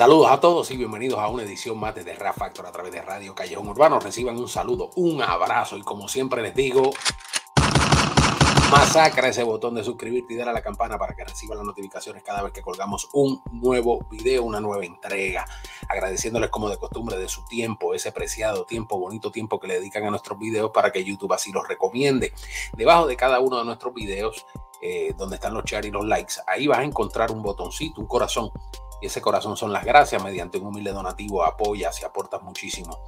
Saludos a todos y bienvenidos a una edición más de The Rap Factor a través de Radio Callejón Urbano. Reciban un saludo, un abrazo y como siempre les digo, masacra ese botón de suscribirte y dar a la campana para que reciban las notificaciones cada vez que colgamos un nuevo video, una nueva entrega. Agradeciéndoles como de costumbre de su tiempo, ese preciado tiempo, bonito tiempo que le dedican a nuestros videos para que YouTube así los recomiende. Debajo de cada uno de nuestros videos, eh, donde están los shares y los likes, ahí vas a encontrar un botoncito, un corazón y ese corazón son las gracias. Mediante un humilde donativo apoyas y aportas muchísimo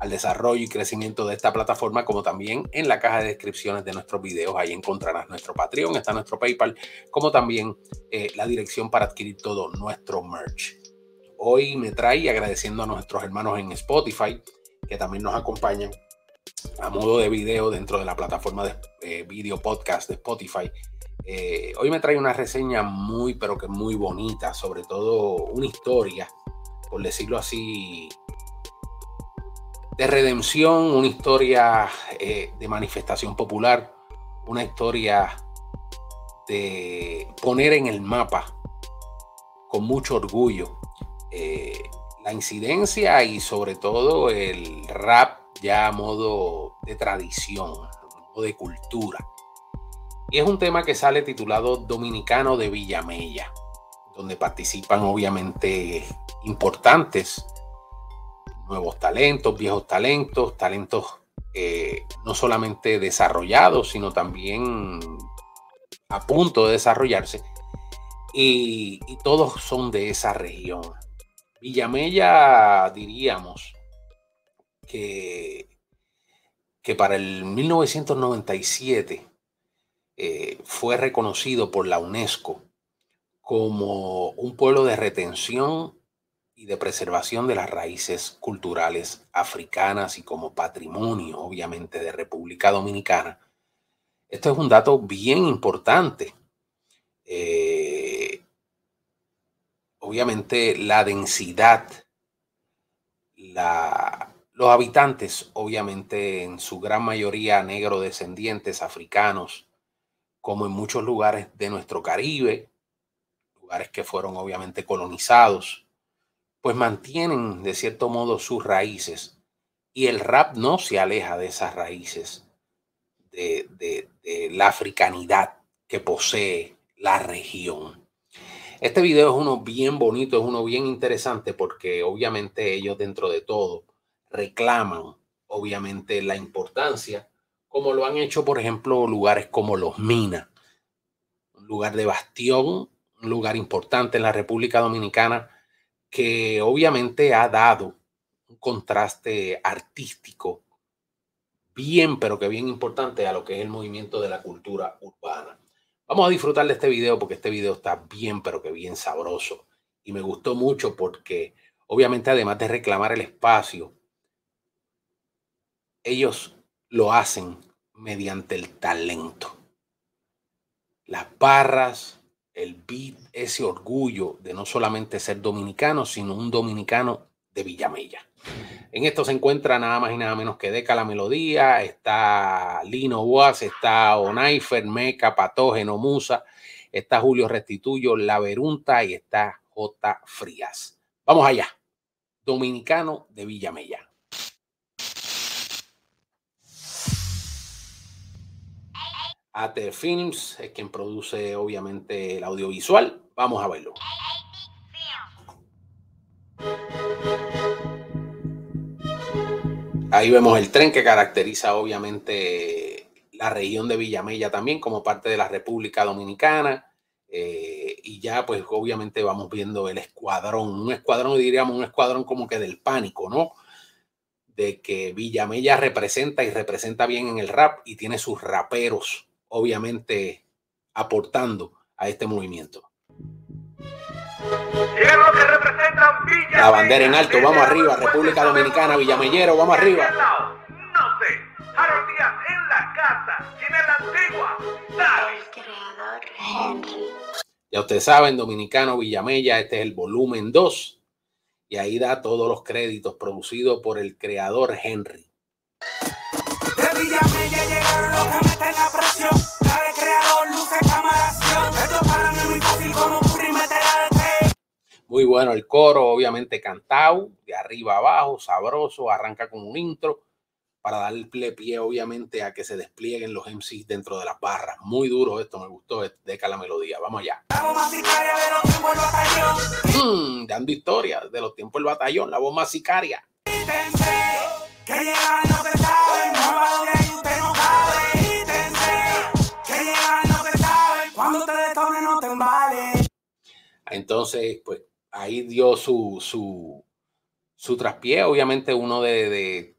al desarrollo y crecimiento de esta plataforma, como también en la caja de descripciones de nuestros videos. Ahí encontrarás nuestro Patreon, está nuestro PayPal, como también eh, la dirección para adquirir todo nuestro merch. Hoy me trae agradeciendo a nuestros hermanos en Spotify, que también nos acompañan a modo de video dentro de la plataforma de eh, video podcast de Spotify eh, hoy me trae una reseña muy, pero que muy bonita, sobre todo una historia, por decirlo así, de redención, una historia eh, de manifestación popular, una historia de poner en el mapa con mucho orgullo eh, la incidencia y sobre todo el rap ya a modo de tradición, o de cultura. Y es un tema que sale titulado Dominicano de Villamella, donde participan obviamente importantes, nuevos talentos, viejos talentos, talentos eh, no solamente desarrollados, sino también a punto de desarrollarse. Y, y todos son de esa región. Villamella, diríamos que, que para el 1997 eh, fue reconocido por la UNESCO como un pueblo de retención y de preservación de las raíces culturales africanas y como patrimonio, obviamente, de República Dominicana. Esto es un dato bien importante. Eh, obviamente la densidad, los habitantes, obviamente en su gran mayoría negro descendientes africanos, como en muchos lugares de nuestro Caribe, lugares que fueron obviamente colonizados, pues mantienen de cierto modo sus raíces y el rap no se aleja de esas raíces de, la africanidad que posee la región. Este video es uno bien bonito, es uno bien interesante porque obviamente ellos dentro de todo reclaman obviamente la importancia como lo han hecho, por ejemplo, lugares como Los Minas, un lugar de bastión, un lugar importante en la República Dominicana, que obviamente ha dado un contraste artístico bien, pero que bien importante a lo que es el movimiento de la cultura urbana. Vamos a disfrutar de este video porque este video está bien, pero que bien sabroso. Y me gustó mucho porque obviamente además de reclamar el espacio, ellos lo hacen mediante el talento. Las barras, el beat, ese orgullo de no solamente ser dominicano, sino un dominicano de Villamella. En esto se encuentra nada más y nada menos que Deca la Melodía, está Lino Boas, está Onaifer, Meca, Patógeno, Musa, está Julio Restituyo, La Verunta y está J. Frías. Vamos allá. Dominicano de Villamella. AT Films es quien produce obviamente el audiovisual. Vamos a verlo. Ahí vemos el tren que caracteriza obviamente la región de Villamella también como parte de la República Dominicana. Eh, y ya pues obviamente vamos viendo el escuadrón, un escuadrón diríamos un escuadrón como que del pánico, ¿no? De que Villamella representa y representa bien en el rap y tiene sus raperos obviamente aportando a este movimiento. La bandera en alto, vamos arriba, República Dominicana, Villamellero, vamos arriba. No sé, Harold Díaz en la casa, tiene la antigua. Henry. Ya ustedes saben, Dominicano Villamella, este es el volumen 2 y ahí da todos los créditos producido por el creador Henry. De Villamella llegaron los Muy bueno el coro, obviamente cantado, de arriba abajo, sabroso, arranca con un intro para darle pie, obviamente, a que se desplieguen los MCs dentro de las barras. Muy duro esto, me gustó, deca la melodía. Vamos allá. Mm, dando historia de los tiempos del batallón, la voz más sicaria. Entonces, pues ahí dio su, su, su traspié, obviamente uno de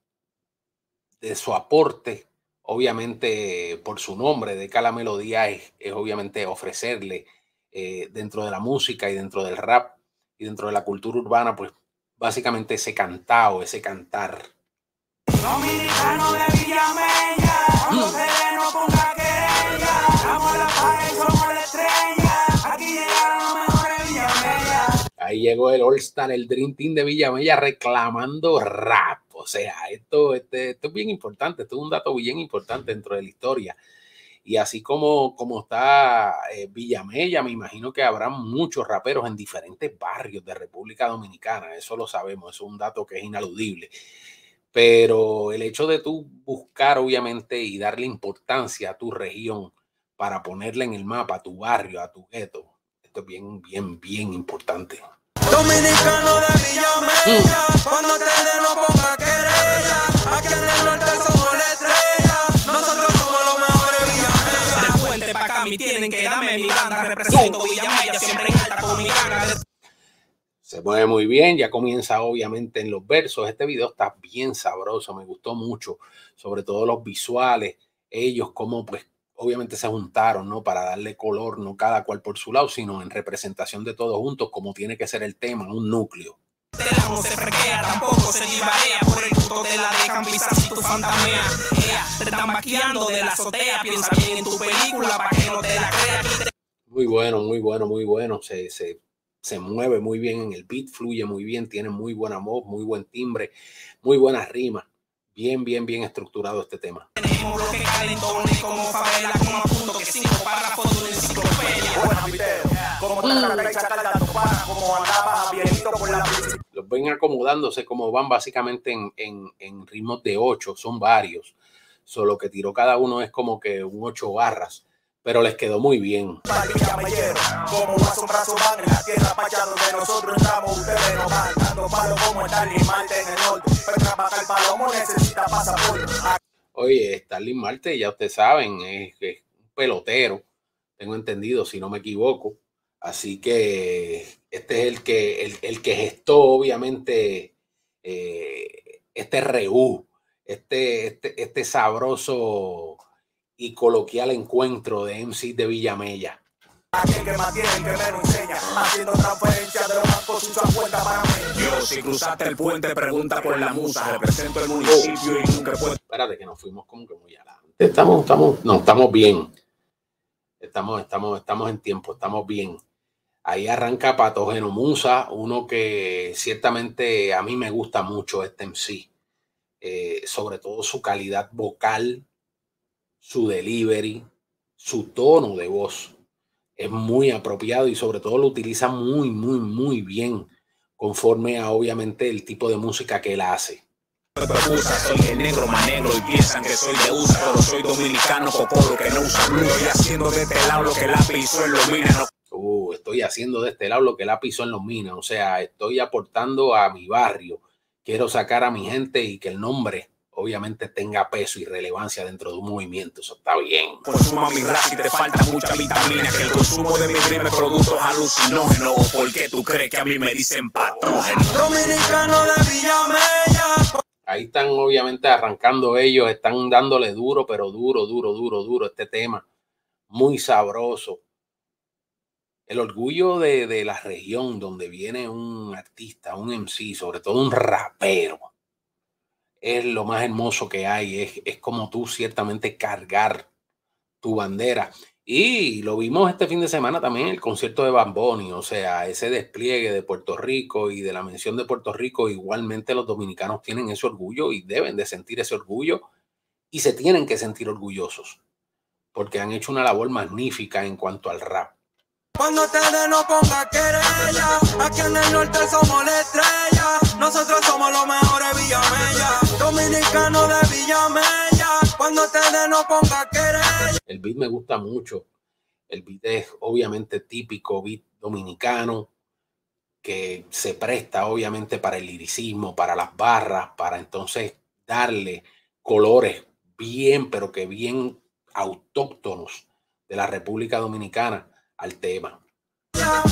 de su aporte, obviamente por su nombre de cada melodía, es, obviamente ofrecerle eh, dentro de la música y dentro del rap y dentro de la cultura urbana, pues básicamente ese cantado, ese cantar. Dominicano de Ahí llegó el All Star, el Dream Team de Villamella reclamando rap. O sea, esto, este, esto es bien importante, esto es un dato bien importante dentro de la historia. Y así como, como está eh, Villamella, me imagino que habrá muchos raperos en diferentes barrios de República Dominicana. Eso lo sabemos, es un dato que es inaludible. Pero el hecho de tú buscar, obviamente, y darle importancia a tu región para ponerle en el mapa, a tu barrio, a tu gueto, esto es bien, bien, bien importante. Dominicano de Villamella, cuando te den no ponga querella. Aquí en el norte somos la estrella. Nosotros somos los mejores Villamella. De puente pa' acá, mi tienen que darme mi banda. Represento Villamella, siempre en alta con mi gana. Se mueve muy bien, ya comienza obviamente en los versos. Este video está bien sabroso, me gustó mucho, sobre todo los visuales, ellos como pues obviamente se juntaron, ¿no? Para darle color, no cada cual por su lado, sino en representación de todos juntos, como tiene que ser el tema, un núcleo. No se frequea, tampoco se divarea por el puto de la dejan pisar si tu fantamea. Ea, te están maquillando de la azotea, piensa bien en tu película para que no te la creas. Muy bueno, muy bueno, muy bueno. Se, se, se mueve muy bien en el beat, fluye muy bien, tiene muy buena voz, muy buen timbre, muy buena rima. Bien, bien, bien estructurado este tema. Tenemos bloque calentones como favela, como punto que cinco párrafos de una enciclopedia. Como Los ven acomodándose como van básicamente en, en, en ritmos de ocho, son varios. Solo que tiró cada uno es como que un ocho barras pero les quedó muy bien. Oye, Starling Marte, ya ustedes saben, es, un pelotero, tengo entendido, si no me equivoco. Así que este es el que, el, el que gestó, obviamente, eh, este reú, este, este, este sabroso y coloquial encuentro de MC de Villamella. Si cruzaste el puente, pregunta por la musa. Represento el municipio y nunca puedo. Espérate, que nos fuimos como que muy adelante. Estamos, estamos, no, estamos bien. Estamos, estamos, estamos en tiempo, estamos bien. Ahí arranca Patógeno Musa, uno que ciertamente a mí me gusta mucho este MC. Eh, sobre todo su calidad vocal, su delivery, su tono de voz es muy apropiado y sobre todo lo utiliza muy, muy, muy bien conforme a obviamente el tipo de música que él hace. Soy negro, negro y piensan que soy de USA, pero soy dominicano, cocoro que no usa blue. Estoy haciendo de este lado lo que la pisó en los minas. Uh, estoy haciendo de este lado lo que la pisó en los minas, o sea, estoy aportando a mi barrio. Quiero sacar a mi gente y que el nombre obviamente tenga peso y relevancia dentro de un movimiento. Eso está bien. Consuma mi raza y te falta mucha vitamina. Que el consumo de mi me productos alucinógenos. ¿Por qué tú crees que a mí me dicen patógeno? Dominicano de Villamella. Ahí están obviamente arrancando ellos, están dándole duro, pero duro, duro, duro, duro este tema. Muy sabroso. El orgullo de, de la región donde viene un artista, un MC, sobre todo un rapero es lo más hermoso que hay. Es, es como tú ciertamente cargar tu bandera. Y lo vimos este fin de semana también el concierto de Bamboni, o sea, ese despliegue de Puerto Rico y de la mención de Puerto Rico, igualmente los dominicanos tienen ese orgullo y deben de sentir ese orgullo y se tienen que sentir orgullosos porque han hecho una labor magnífica en cuanto al rap. Cuando ustedes no ponga querella, aquí en el norte somos la estrella. Nosotros somos los mejores Villamella, dominicanos de Villamella. Cuando ustedes no ponga querella. El beat me gusta mucho. El beat es obviamente típico beat dominicano que se presta obviamente para el liricismo, para las barras, para entonces darle colores bien, pero que bien autóctonos de la República Dominicana al tema.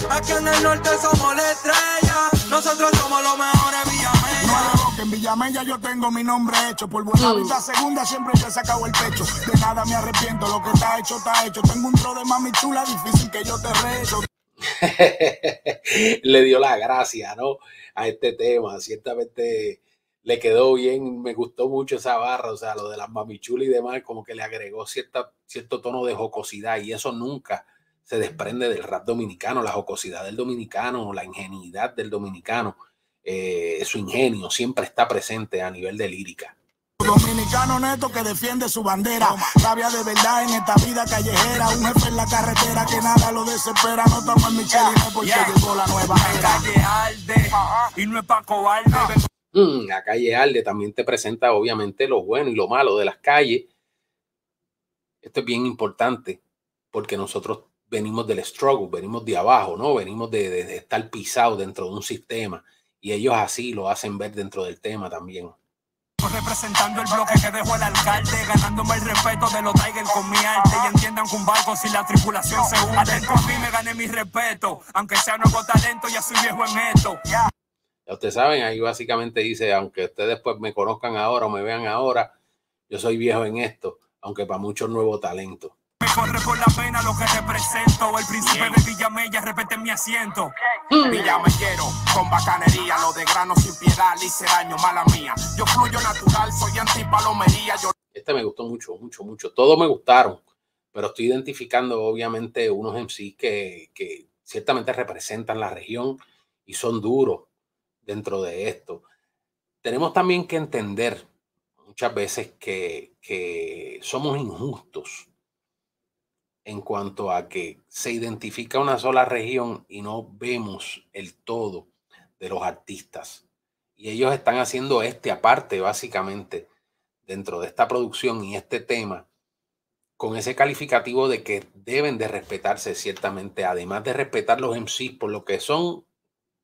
Aquí en el norte somos la estrella, nosotros somos los mejores Villamella. No, que en Villamella yo tengo mi nombre hecho, por buena mm. vida segunda siempre te sacado el pecho. De nada me arrepiento, lo que está hecho, está hecho. Tengo un tro de mami chula, difícil que yo te recho. Le dio la gracia, ¿no? A este tema, ciertamente le quedó bien, me gustó mucho esa barra, o sea, lo de las mamichulas y demás, como que le agregó cierta, cierto tono de jocosidad y eso nunca se desprende del rap dominicano, la jocosidad del dominicano, la ingenuidad del dominicano, eh, su ingenio siempre está presente a nivel de lírica. Dominicano neto que defiende su bandera, sabia de verdad en esta vida callejera, un jefe en la carretera que nada lo desespera, no estamos en Michelin porque llegó la nueva era. Calle Alde, y no es pa' cobarde. Mm, la calle Alde también te presenta obviamente lo bueno y lo malo de las calles. Esto es bien importante porque nosotros venimos del struggle, venimos de abajo, ¿no? Venimos de, estar pisados dentro de un sistema y ellos así lo hacen ver dentro del tema también representando el bloque que dejó el alcalde, ganándome el respeto de los Tigers con mi arte. Y entiendan que un barco sin la tripulación se hunde. Adentro a mí me gané mi respeto, aunque sea nuevo talento, ya soy viejo en esto. Ya ustedes saben, ahí básicamente dice, aunque ustedes pues me conozcan ahora o me vean ahora, yo soy viejo en esto, aunque para muchos nuevo talento. Me corre por la pena lo que represento, el príncipe de Villamella, repete mi asiento. Mm. Villamellero, con bacanería, lo de grano sin piedad, hice daño, mala mía. Yo fluyo natural, soy antipalomería. Yo... Este me gustó mucho, mucho, mucho. Todos me gustaron, pero estoy identificando obviamente unos MCs que, que ciertamente representan la región y son duros dentro de esto. Tenemos también que entender muchas veces que, que somos injustos en cuanto a que se identifica una sola región y no vemos el todo de los artistas. Y ellos están haciendo este aparte, básicamente, dentro de esta producción y este tema, con ese calificativo de que deben de respetarse ciertamente, además de respetar los MCs por lo que son,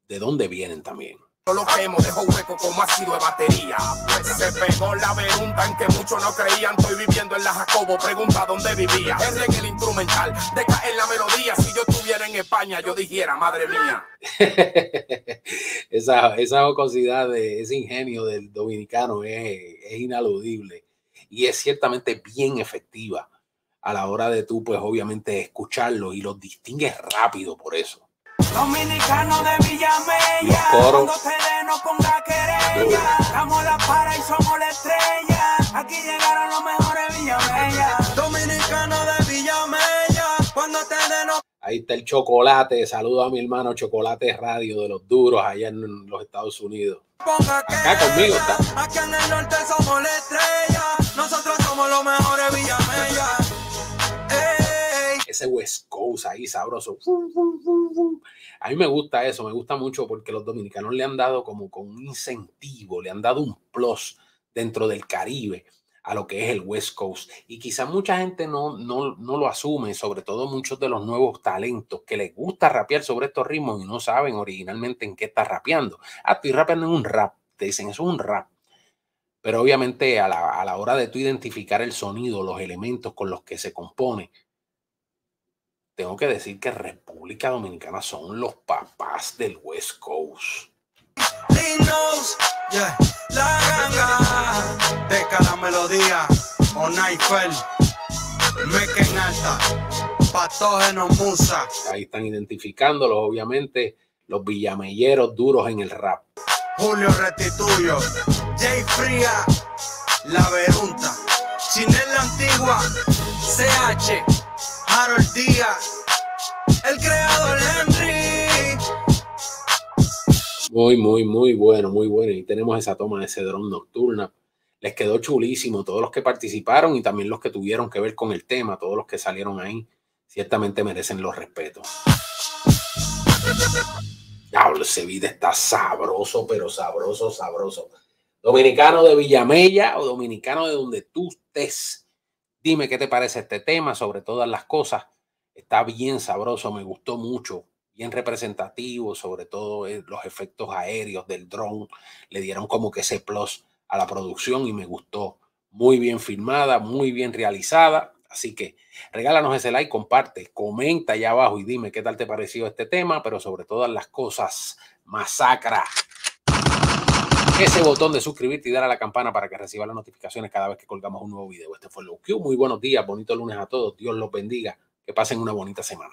de dónde vienen también. Lo quemo, dejo hueco como ácido de batería. Se pegó la pregunta en que muchos no creían. Estoy viviendo en la Jacobo, pregunta dónde vivía. Es en el instrumental, deja en la melodía. Si yo estuviera en España, yo dijera, madre mía. esa, esa jocosidad, de, ese ingenio del dominicano es, inaludible y es ciertamente bien efectiva a la hora de tú, pues obviamente, escucharlo y los distingues rápido por eso. Dominicano de Villamella, cuando te no ponga querella, damos la para y somos la estrella, aquí llegaron los mejores Villamella. Dominicano de Villamella, cuando te no... Ahí está el chocolate, saludo a mi hermano Chocolate Radio de los duros allá en los Estados Unidos. Acá conmigo está. Aquí en el norte somos la estrella, nosotros somos los mejores Villamella. Ese West Coast ahí sabroso. A mí me gusta eso, me gusta mucho porque los dominicanos le han dado como con un incentivo, le han dado un plus dentro del Caribe a lo que es el West Coast. Y quizás mucha gente no, no, no lo asume, sobre todo muchos de los nuevos talentos que les gusta rapear sobre estos ritmos y no saben originalmente en qué está rapeando. Ah, estoy rapeando en un rap. Te dicen, es un rap. Pero obviamente a la, a la hora de tú identificar el sonido, los elementos con los que se compone, tengo que decir que República Dominicana son los papás del West Coast. La ganga de cada melodía, Onaifel, Mequen Alta, Patógeno Musa. Ahí están identificándolos, obviamente, los villamelleros duros en el rap. Julio Restituyo, Jay Fría, La Verunta, Chinel La Antigua, CH, Harold Díaz, el creador Henry. Muy, muy, muy bueno, muy bueno. Y tenemos esa toma de ese dron nocturna. Les quedó chulísimo. Todos los que participaron y también los que tuvieron que ver con el tema, todos los que salieron ahí, ciertamente merecen los respetos. Diablo, ese video está sabroso, pero sabroso, sabroso. Dominicano de Villamella o dominicano de donde tú estés. Dime qué te parece este tema, sobre todas las cosas. Está bien sabroso, me gustó mucho, bien representativo, sobre todo eh, los efectos aéreos del dron. Le dieron como que ese plus a la producción y me gustó. Muy bien filmada, muy bien realizada. Así que regálanos ese like, comparte, comenta allá abajo y dime qué tal te pareció este tema, pero sobre todas las cosas, masacra. Ese botón de suscribirte y dar a la campana para que reciba las notificaciones cada vez que colgamos un nuevo video. Este fue Low Q. Muy buenos días, bonito lunes a todos. Dios los bendiga. Que pasen una bonita semana.